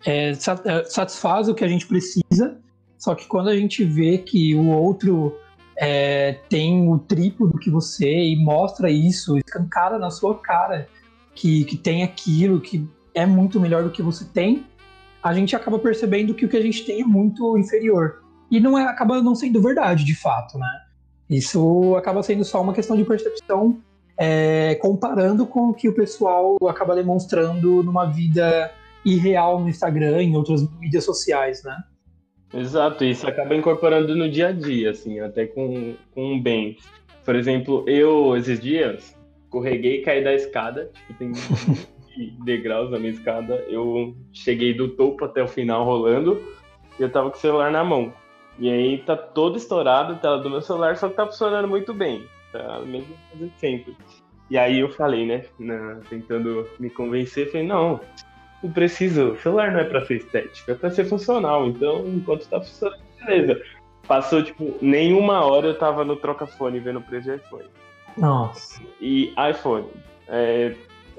é, é satisfaz o que a gente precisa, só que quando a gente vê que o outro é, tem o triplo do que você e mostra isso, escancara na sua cara que, que tem aquilo, que é muito melhor do que você tem, a gente acaba percebendo que o que a gente tem é muito inferior. E não é, acaba não sendo verdade, de fato, né? Isso acaba sendo só uma questão de percepção, é, comparando com o que o pessoal acaba demonstrando numa vida irreal no Instagram, em outras mídias sociais, né? Exato, isso acaba incorporando no dia a dia, assim, até com, com bem. Por exemplo, eu, esses dias, correguei e caí da escada, tipo, tem degraus na minha escada, eu cheguei do topo até o final rolando, e eu tava com o celular na mão. E aí tá todo estourado a tela do meu celular, só que tá funcionando muito bem, tá mesmo sempre. E aí eu falei, né, na, tentando me convencer, falei, não, não preciso. O celular não é para ser estético, é para ser funcional. Então, enquanto tá funcionando, beleza. Passou, tipo, nenhuma hora eu tava no troca-fone vendo o preço de iPhone. Nossa. E iPhone. É,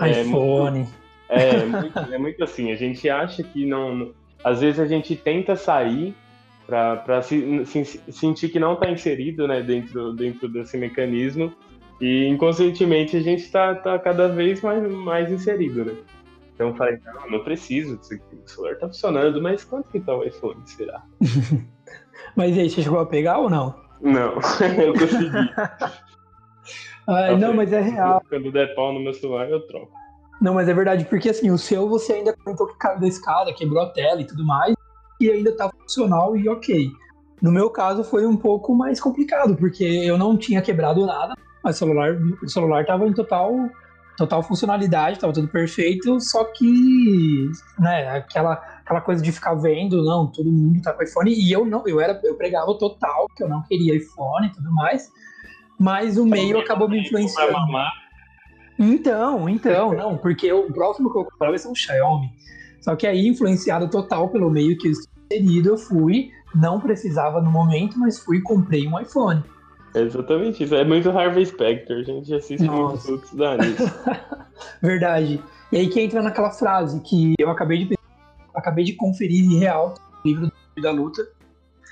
iPhone. É muito, é, muito, é muito assim, a gente acha que não, não. Às vezes a gente tenta sair para se, se, sentir que não está inserido né, dentro, dentro desse mecanismo e inconscientemente a gente está tá cada vez mais, mais inserido, né? Então eu falei, não, não preciso disso aqui. O celular tá funcionando, mas quanto que tá o iPhone, será? mas aí, você chegou a pegar ou não? Não, eu consegui. Ah, não, mas é real. Quando der pau no meu celular, eu troco. Não, mas é verdade, porque assim, o seu você ainda comentou que caiu da escada, quebrou a tela e tudo mais, e ainda tá funcional e ok. No meu caso foi um pouco mais complicado, porque eu não tinha quebrado nada, mas o celular, o celular tava em total total funcionalidade, estava tudo perfeito, só que, né, aquela, aquela coisa de ficar vendo, não, todo mundo tá com iPhone, e eu não, eu era, eu pregava total que eu não queria iPhone e tudo mais, mas o meio acabou me influenciando. Então, então, não, porque o próximo que eu comprava vai ser um Xiaomi. Só que aí, influenciado total pelo meio que eu inserido, eu fui, não precisava no momento, mas fui e comprei um iPhone. É exatamente isso. É muito Harvey Specter. A gente assiste muitos outros da Verdade. E aí que entra naquela frase que eu acabei de acabei de conferir em real no livro da luta.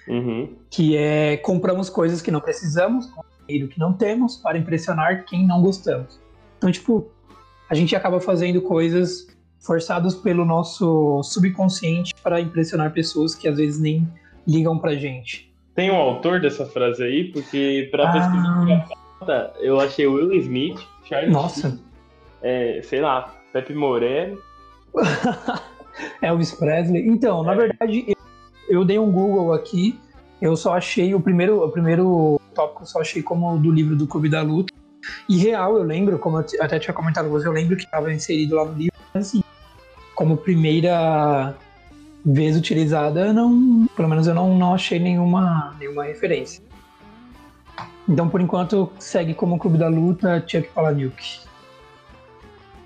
Uhum. Que é compramos coisas que não precisamos, dinheiro que não temos, para impressionar quem não gostamos. Então, tipo, a gente acaba fazendo coisas forçados pelo nosso subconsciente para impressionar pessoas que às vezes nem ligam pra gente. Tem um autor dessa frase aí, porque para ah. pesquisar eu achei Will Smith, Charlie Nossa. é, sei lá, Pepe Moreno. Elvis Presley. Então, é. na verdade, eu, eu, dei um Google aqui, eu só achei o primeiro, o primeiro tópico, só achei como do livro do Clube da Luta. E real, eu lembro, como eu até tinha comentado com você, eu lembro que estava inserido lá no livro, assim, como primeira vez utilizada, não, pelo menos eu não, não achei nenhuma, nenhuma referência. Então, por enquanto, segue como Clube da Luta, Chuck Palahniuk.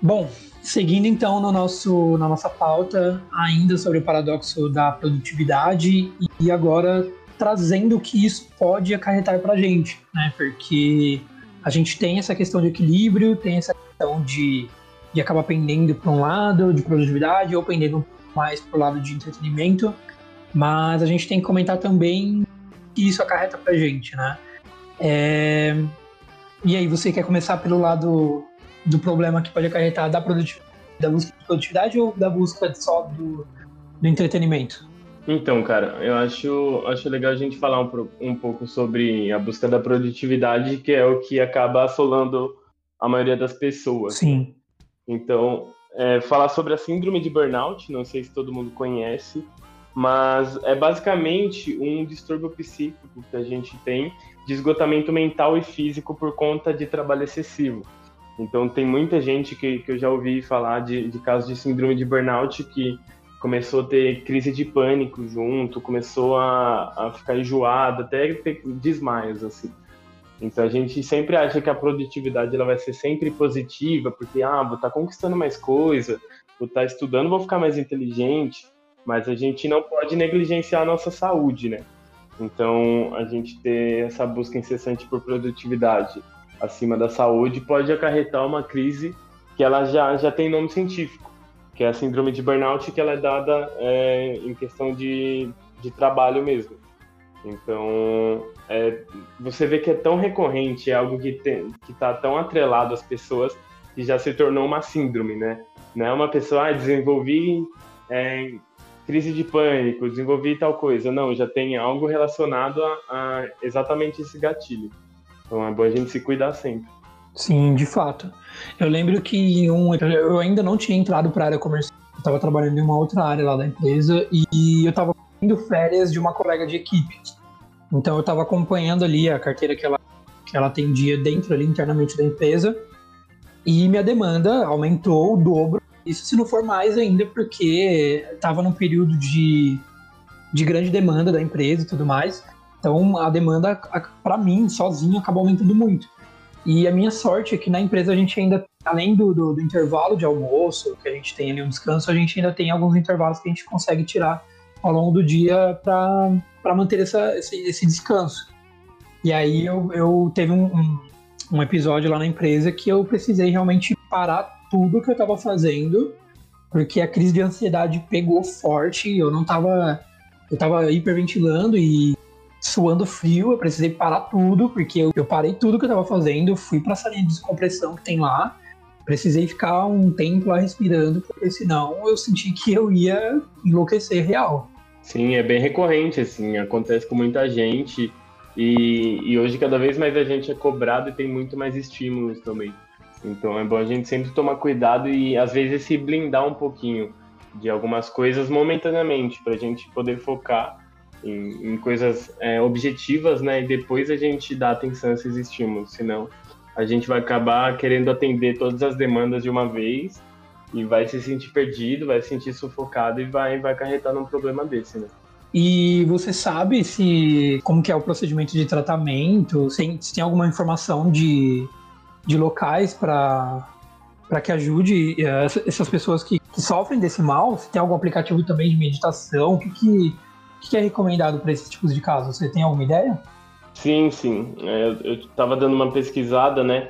Bom, seguindo então no nosso, na nossa pauta, ainda sobre o paradoxo da produtividade e agora trazendo o que isso pode acarretar para a gente, né? Porque a gente tem essa questão de equilíbrio, tem essa questão de, de acabar pendendo para um lado de produtividade ou pendendo mais pro lado de entretenimento, mas a gente tem que comentar também que isso acarreta pra gente, né? É... E aí, você quer começar pelo lado do problema que pode acarretar da produtividade, da busca de produtividade ou da busca só do, do entretenimento? Então, cara, eu acho, acho legal a gente falar um, um pouco sobre a busca da produtividade, que é o que acaba assolando a maioria das pessoas. Sim. Então, é, falar sobre a síndrome de burnout, não sei se todo mundo conhece, mas é basicamente um distúrbio psíquico que a gente tem de esgotamento mental e físico por conta de trabalho excessivo. Então, tem muita gente que, que eu já ouvi falar de, de casos de síndrome de burnout que começou a ter crise de pânico junto, começou a, a ficar enjoado, até ter desmaios, assim. Então a gente sempre acha que a produtividade ela vai ser sempre positiva, porque ah, vou estar tá conquistando mais coisa, vou estar tá estudando, vou ficar mais inteligente, mas a gente não pode negligenciar a nossa saúde, né? Então a gente ter essa busca incessante por produtividade acima da saúde pode acarretar uma crise que ela já, já tem nome científico, que é a síndrome de burnout, que ela é dada é, em questão de, de trabalho mesmo. Então, é, você vê que é tão recorrente, é algo que está tão atrelado às pessoas que já se tornou uma síndrome, né? Não é uma pessoa, ah, desenvolvi é, crise de pânico, desenvolvi tal coisa. Não, já tem algo relacionado a, a exatamente esse gatilho. Então é bom a gente se cuidar sempre. Sim, de fato. Eu lembro que um, eu ainda não tinha entrado para a área comercial, eu estava trabalhando em uma outra área lá da empresa e eu estava indo férias de uma colega de equipe. Então eu estava acompanhando ali a carteira que ela, que ela atendia dentro ali internamente da empresa e minha demanda aumentou o dobro. Isso se não for mais ainda, porque estava num período de, de grande demanda da empresa e tudo mais. Então a demanda, para mim, sozinho, acabou aumentando muito. E a minha sorte é que na empresa a gente ainda, além do, do, do, intervalo de almoço, que a gente tem ali um descanso, a gente ainda tem alguns intervalos que a gente consegue tirar ao longo do dia para manter essa, esse, esse, descanso. E aí eu, eu teve um, um, um, episódio lá na empresa que eu precisei realmente parar tudo que eu estava fazendo, porque a crise de ansiedade pegou forte, eu não estava eu tava hiperventilando e suando frio, eu precisei parar tudo, porque eu, eu parei tudo que eu tava fazendo, fui pra salinha de descompressão que tem lá, precisei ficar um tempo lá respirando, porque senão eu senti que eu ia enlouquecer real. Sim, é bem recorrente, assim, acontece com muita gente, e, e hoje cada vez mais a gente é cobrado e tem muito mais estímulos também. Então é bom a gente sempre tomar cuidado e às vezes se blindar um pouquinho de algumas coisas momentaneamente, para a gente poder focar em, em coisas é, objetivas, né? E depois a gente dá atenção a esses estímulos, senão a gente vai acabar querendo atender todas as demandas de uma vez e vai se sentir perdido, vai se sentir sufocado e vai, vai acarretar num problema desse, né? E você sabe se como que é o procedimento de tratamento? Se, se tem alguma informação de, de locais para para que ajude uh, essas pessoas que, que, sofrem desse mal? Se tem algum aplicativo também de meditação? O que, que o que é recomendado para esses tipos de casos? Você tem alguma ideia? Sim, sim. É, eu estava dando uma pesquisada, né?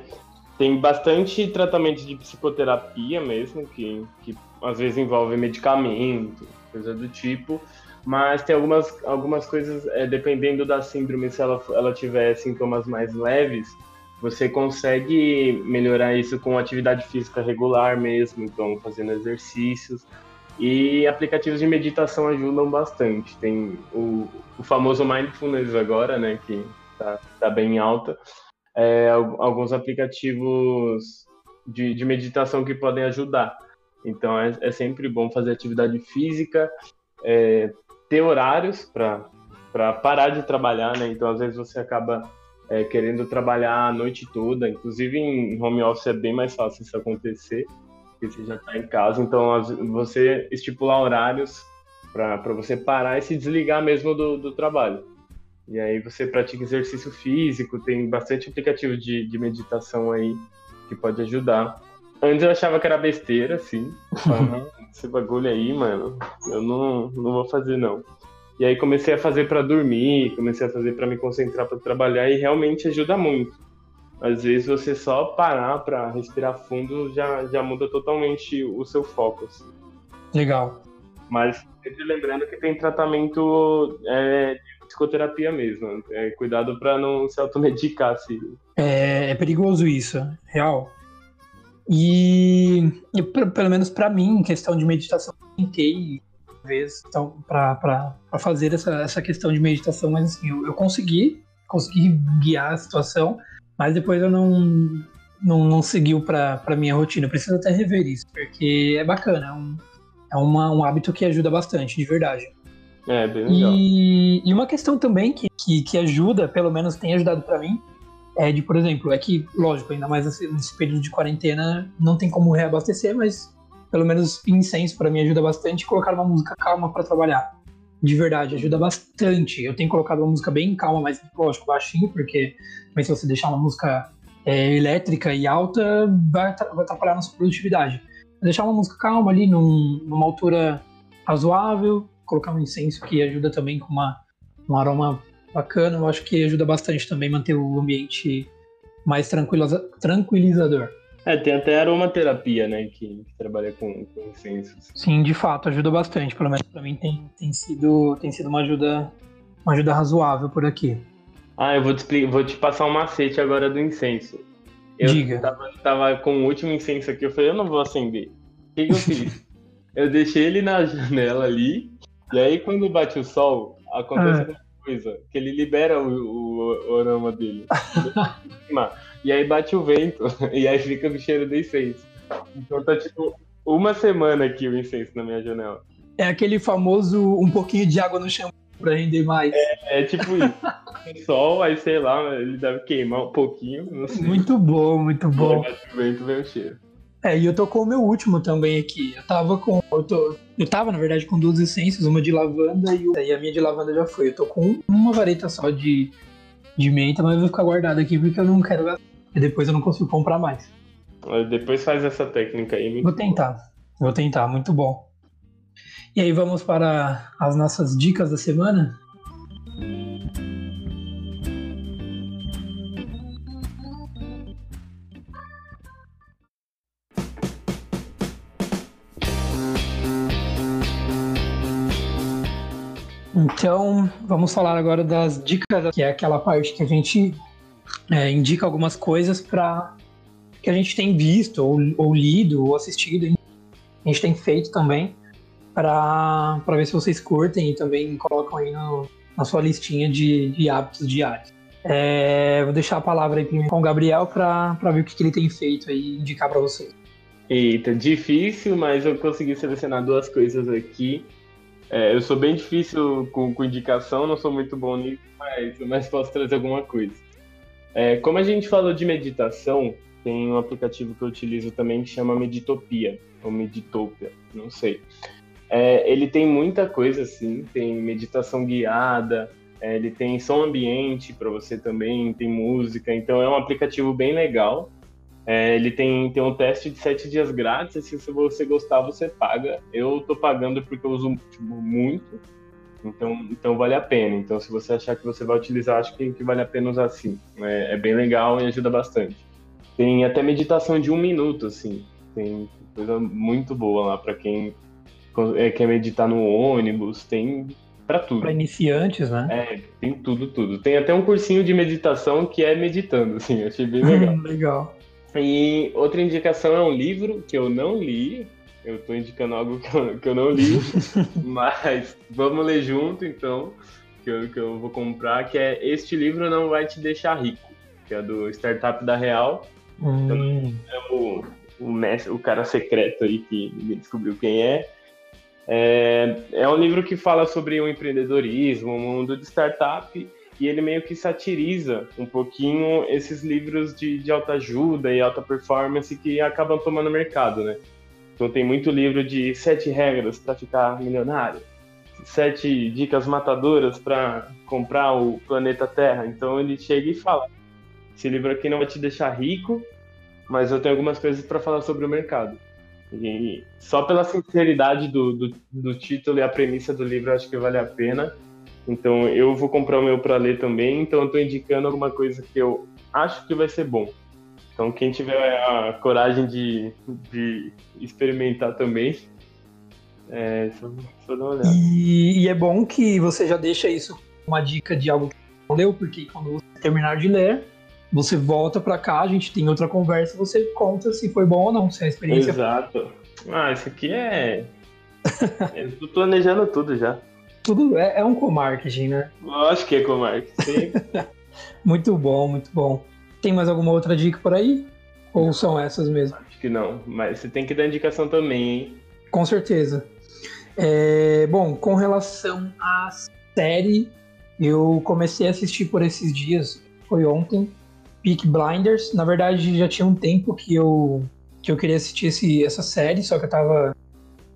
Tem bastante tratamento de psicoterapia mesmo, que, que às vezes envolve medicamento, coisa do tipo. Mas tem algumas, algumas coisas, é, dependendo da síndrome, se ela, ela tiver sintomas mais leves, você consegue melhorar isso com atividade física regular mesmo, então fazendo exercícios. E aplicativos de meditação ajudam bastante. Tem o, o famoso Mindfulness agora, né, que está tá bem alta. É, alguns aplicativos de, de, meditação que podem ajudar. Então é, é sempre bom fazer atividade física, é, ter horários para parar de trabalhar, né? Então às vezes você acaba é, querendo trabalhar a noite toda, inclusive em home office é bem mais fácil isso acontecer porque você já está em casa, então você estipular horários para você parar e se desligar mesmo do, do trabalho. E aí você pratica exercício físico, tem bastante aplicativo de, de meditação aí que pode ajudar. Antes eu achava que era besteira, assim. esse bagulho aí, mano, eu não, não vou fazer não. E aí comecei a fazer para dormir, comecei a fazer para me concentrar para trabalhar e realmente ajuda muito às vezes você só parar para respirar fundo já, já muda totalmente o seu foco. Assim. Legal. Mas sempre lembrando que tem tratamento é, de psicoterapia mesmo. É, cuidado para não se automedicar. Assim. É, é perigoso isso, real. E, e pelo menos para mim, em questão de meditação, tentei vez então, para fazer essa, essa questão de meditação, mas assim, eu, eu consegui, consegui guiar a situação, mas depois eu não, não, não seguiu para minha rotina. Eu preciso até rever isso, porque é bacana, é, um, é uma, um hábito que ajuda bastante, de verdade. É, bem legal. E, e uma questão também que, que, que ajuda, pelo menos tem ajudado para mim, é de, por exemplo, é que, lógico, ainda mais nesse período de quarentena, não tem como reabastecer, mas pelo menos incenso para mim ajuda bastante colocar uma música calma para trabalhar. De verdade, ajuda bastante. Eu tenho colocado uma música bem calma, mas lógico, baixinho, porque mas se você deixar uma música é, elétrica e alta, vai, atrapalhar a nossa produtividade. Deixar uma música calma ali, num, numa altura razoável, colocar um incenso que ajuda também com uma, um aroma bacana, eu acho que ajuda bastante também manter o ambiente mais tranquiliza tranquilizador. É, tem até aromaterapia, né, que, que trabalha com, com incensos. Sim, de fato, ajuda bastante. Pelo menos para mim tem, tem, sido, tem sido uma ajuda, uma ajuda razoável por aqui. Ah, eu vou te, vou te passar um macete agora do incenso. Eu Diga. Tava, tava com o último incenso aqui, eu falei, eu não vou acender. O que, que eu fiz? eu deixei ele na janela ali, e aí quando bate o sol, acontece ah. Coisa, que ele libera o, o, o aroma dele. e aí bate o vento, e aí fica o cheiro do incenso. Então tá tipo uma semana aqui o incenso na minha janela. É aquele famoso um pouquinho de água no chão pra render mais. É, é tipo isso. sol, aí sei lá, ele deve queimar um pouquinho. Muito bom, muito bom. Bate o vento, vem o cheiro. É, e eu tô com o meu último também aqui. Eu tava com. Eu, tô, eu tava, na verdade, com duas essências, uma de lavanda e, e a minha de lavanda já foi. Eu tô com uma vareta só de, de menta, mas eu vou ficar guardado aqui porque eu não quero gastar. E depois eu não consigo comprar mais. Depois faz essa técnica aí. Vou tentar. Vou tentar, muito bom. E aí vamos para as nossas dicas da semana? Então, vamos falar agora das dicas, que é aquela parte que a gente é, indica algumas coisas para que a gente tem visto, ou, ou, lido, ou assistido. A gente tem feito também, para ver se vocês curtem e também colocam aí no, na sua listinha de, de hábitos diários. É, vou deixar a palavra aí com o Gabriel para ver o que, que, ele tem feito e indicar para vocês. Eita, difícil, mas eu consegui selecionar duas coisas aqui é, eu sou bem difícil com, com, indicação, não sou muito bom nisso, mas, mas posso trazer alguma coisa. É, como a gente falou de meditação, tem um aplicativo que eu utilizo também que chama Meditopia, ou Meditopia, não sei. É, ele tem muita coisa assim, tem meditação guiada, é, ele tem som ambiente para você também, tem música, então é um aplicativo bem legal. É, ele tem, tem um teste de sete dias grátis, e se você gostar, você paga. Eu tô pagando porque eu uso tipo, muito, então, então vale a pena. Então, se você achar que você vai utilizar, acho que, que vale a pena usar sim. É, é, bem legal e ajuda bastante. Tem até meditação de um minuto, assim. Tem coisa muito boa lá para quem é, quer meditar no ônibus, tem para tudo. Para iniciantes, né? É, tem tudo, tudo. Tem até um cursinho de meditação que é meditando, assim, achei bem legal. legal. E outra indicação é um livro que eu não li. Eu estou indicando algo que eu, que eu não li, mas vamos ler junto então, que eu, que eu vou comprar, que é Este Livro Não Vai Te Deixar Rico, que é do Startup da Real. Hum. É o, o, mestre, o cara secreto aí que ninguém descobriu quem é. é. É um livro que fala sobre o empreendedorismo, o mundo de startup e ele meio que satiriza um pouquinho esses livros de, de alta ajuda e alta performance que acabam tomando mercado, né? Então tem muito livro de sete regras para ficar milionário, sete dicas matadoras para comprar o planeta Terra. Então ele chega e fala: esse livro aqui não vai te deixar rico, mas eu tenho algumas coisas para falar sobre o mercado. E só pela sinceridade do, do, do título e a premissa do livro, acho que vale a pena. Então eu vou comprar o meu para ler também, então eu tô indicando alguma coisa que eu acho que vai ser bom. Então quem tiver a coragem de, de experimentar também, é só, só dar uma olhada. E, e, é bom que você já deixa isso uma dica de algo que não leu, porque quando você terminar de ler, você volta para cá, a gente tem outra conversa, você conta se foi bom ou não, se a experiência Exato. Ah, isso aqui é. eu tô planejando tudo já tudo é, é um co-marketing, né? Acho que é co-marketing. muito bom, muito bom. Tem mais alguma outra dica por aí? Ou são essas mesmo? Acho que não, mas você tem que dar indicação também, hein? Com certeza. É, bom, com relação à série, eu comecei a assistir por esses dias, foi ontem, Peak Blinders. Na verdade, já tinha um tempo que eu, que eu queria assistir esse, essa série, só que eu tava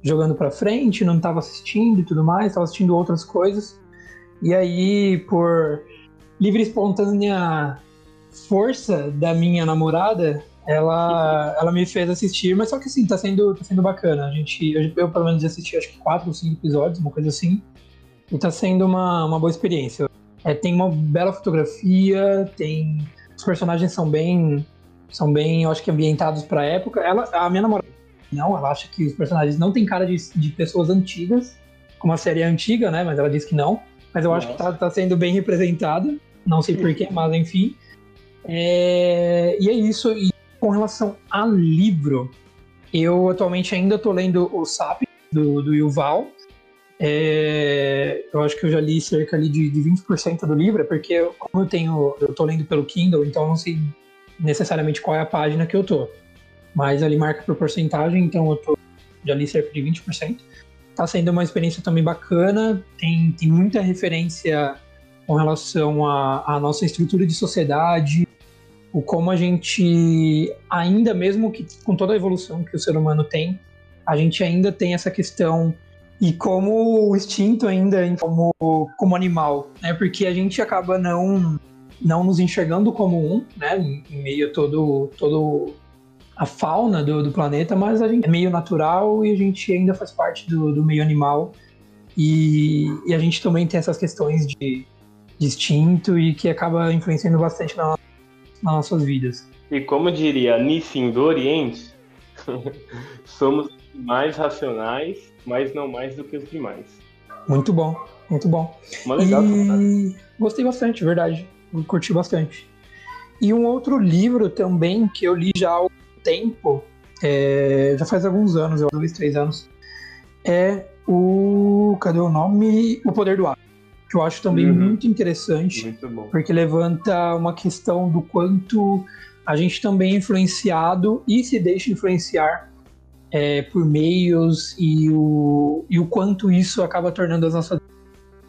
jogando para frente, não estava assistindo e tudo mais, estava assistindo outras coisas. E aí, por livre e espontânea força da minha namorada, ela, ela me fez assistir, mas só que assim, tá sendo, tá sendo bacana. A gente, eu, eu pelo menos assisti acho que quatro ou cinco episódios, uma coisa assim. E tá sendo uma, uma boa experiência. É, tem uma bela fotografia, tem. Os personagens são bem. São bem, eu acho que ambientados pra época. Ela, a minha namorada não, ela acha que os personagens não têm cara de, de pessoas antigas, como a série é antiga, né? Mas ela diz que não. Mas eu Nossa. acho que tá, tá sendo bem representada. Não sei porquê, mas enfim. É, e é isso. E com relação a livro, eu atualmente ainda estou lendo o SAP do, do Yuval. É, eu acho que eu já li cerca ali de, de 20% do livro, é porque como eu tenho, eu tô lendo pelo Kindle, então eu não sei necessariamente qual é a página que eu tô. Mas ali marca por porcentagem, então eu tô, já li cerca de 20%. Tá sendo uma experiência também bacana, tem, tem muita referência com relação à nossa estrutura de sociedade, o como a gente, ainda mesmo que com toda a evolução que o ser humano tem, a gente ainda tem essa questão e como o instinto ainda como, como animal, né? Porque a gente acaba não não nos enxergando como um, né? Em meio a todo todo a fauna do, do planeta, mas a gente é meio natural e a gente ainda faz parte do, do meio animal e, e, a gente também tem essas questões de, de instinto e que acaba influenciando bastante na nas nossas vidas. E como diria Nissim do Oriente, somos mais racionais, mas não mais do que os demais. Muito bom, muito bom. Uma legal, e... Gostei bastante, verdade. Curti bastante. E um outro livro também que eu li já há tempo, é... já faz alguns anos, dois, três anos, é o. Cadê o nome? O Poder do Ar que eu acho também uhum. muito interessante, muito porque levanta uma questão do quanto a gente também é influenciado e se deixa influenciar é, por meios e o, e o quanto isso acaba tornando as nossas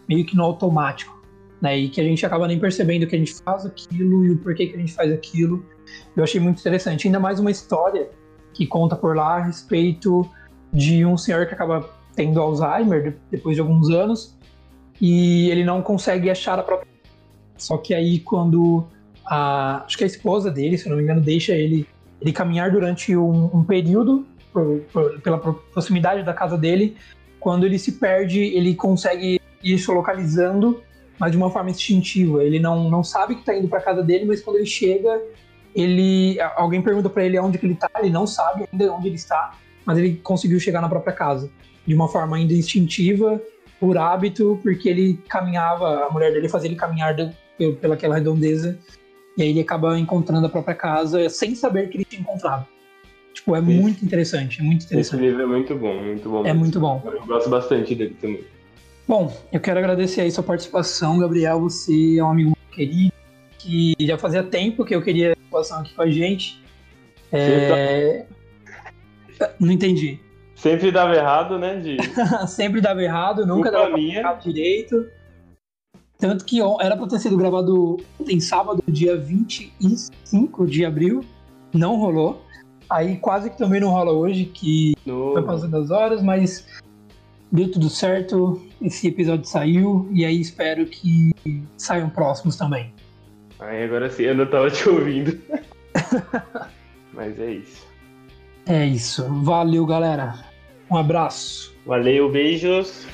meio que no automático, né? E que a gente acaba nem percebendo que a gente faz aquilo e o porquê que a gente faz aquilo. Eu achei muito interessante. Ainda mais uma história que conta por lá a respeito de um senhor que acaba tendo Alzheimer depois de alguns anos e ele não consegue achar a própria. Só que aí quando a, acho que a esposa dele, se não me engano, deixa ele, ele caminhar durante um, um período por, por, pela proximidade da casa dele, quando ele se perde, ele consegue ir se localizando, mas de uma forma instintiva. Ele não, não sabe que está indo para casa dele, mas quando ele chega, ele alguém pergunta para ele onde que ele está, ele não sabe ainda onde ele está, mas ele conseguiu chegar na própria casa de uma forma ainda instintiva por hábito, porque ele caminhava, a mulher dele fazia ele caminhar de, pelaquela redondeza, e aí ele acaba encontrando a própria casa sem saber que ele tinha encontrado. Tipo, é Esse, muito interessante, é muito interessante. Esse livro é muito bom, muito bom. É muito bom. Eu gosto bastante dele também. Bom, eu quero agradecer aí sua participação, Gabriel. Você é um amigo querido, que já fazia tempo que eu queria participação aqui com a gente. É... Não entendi. Sempre dava errado, né? De... Sempre dava errado, nunca Culpa dava minha. direito. Tanto que era para ter sido gravado em sábado, dia 25 de abril. Não rolou. Aí quase que também não rola hoje, que no. foi passando as horas, mas deu tudo certo. Esse episódio saiu e aí espero que saiam próximos também. Aí agora sim, eu não tava te ouvindo. mas é isso. É isso. Valeu, galera. Um abraço. Valeu, beijos.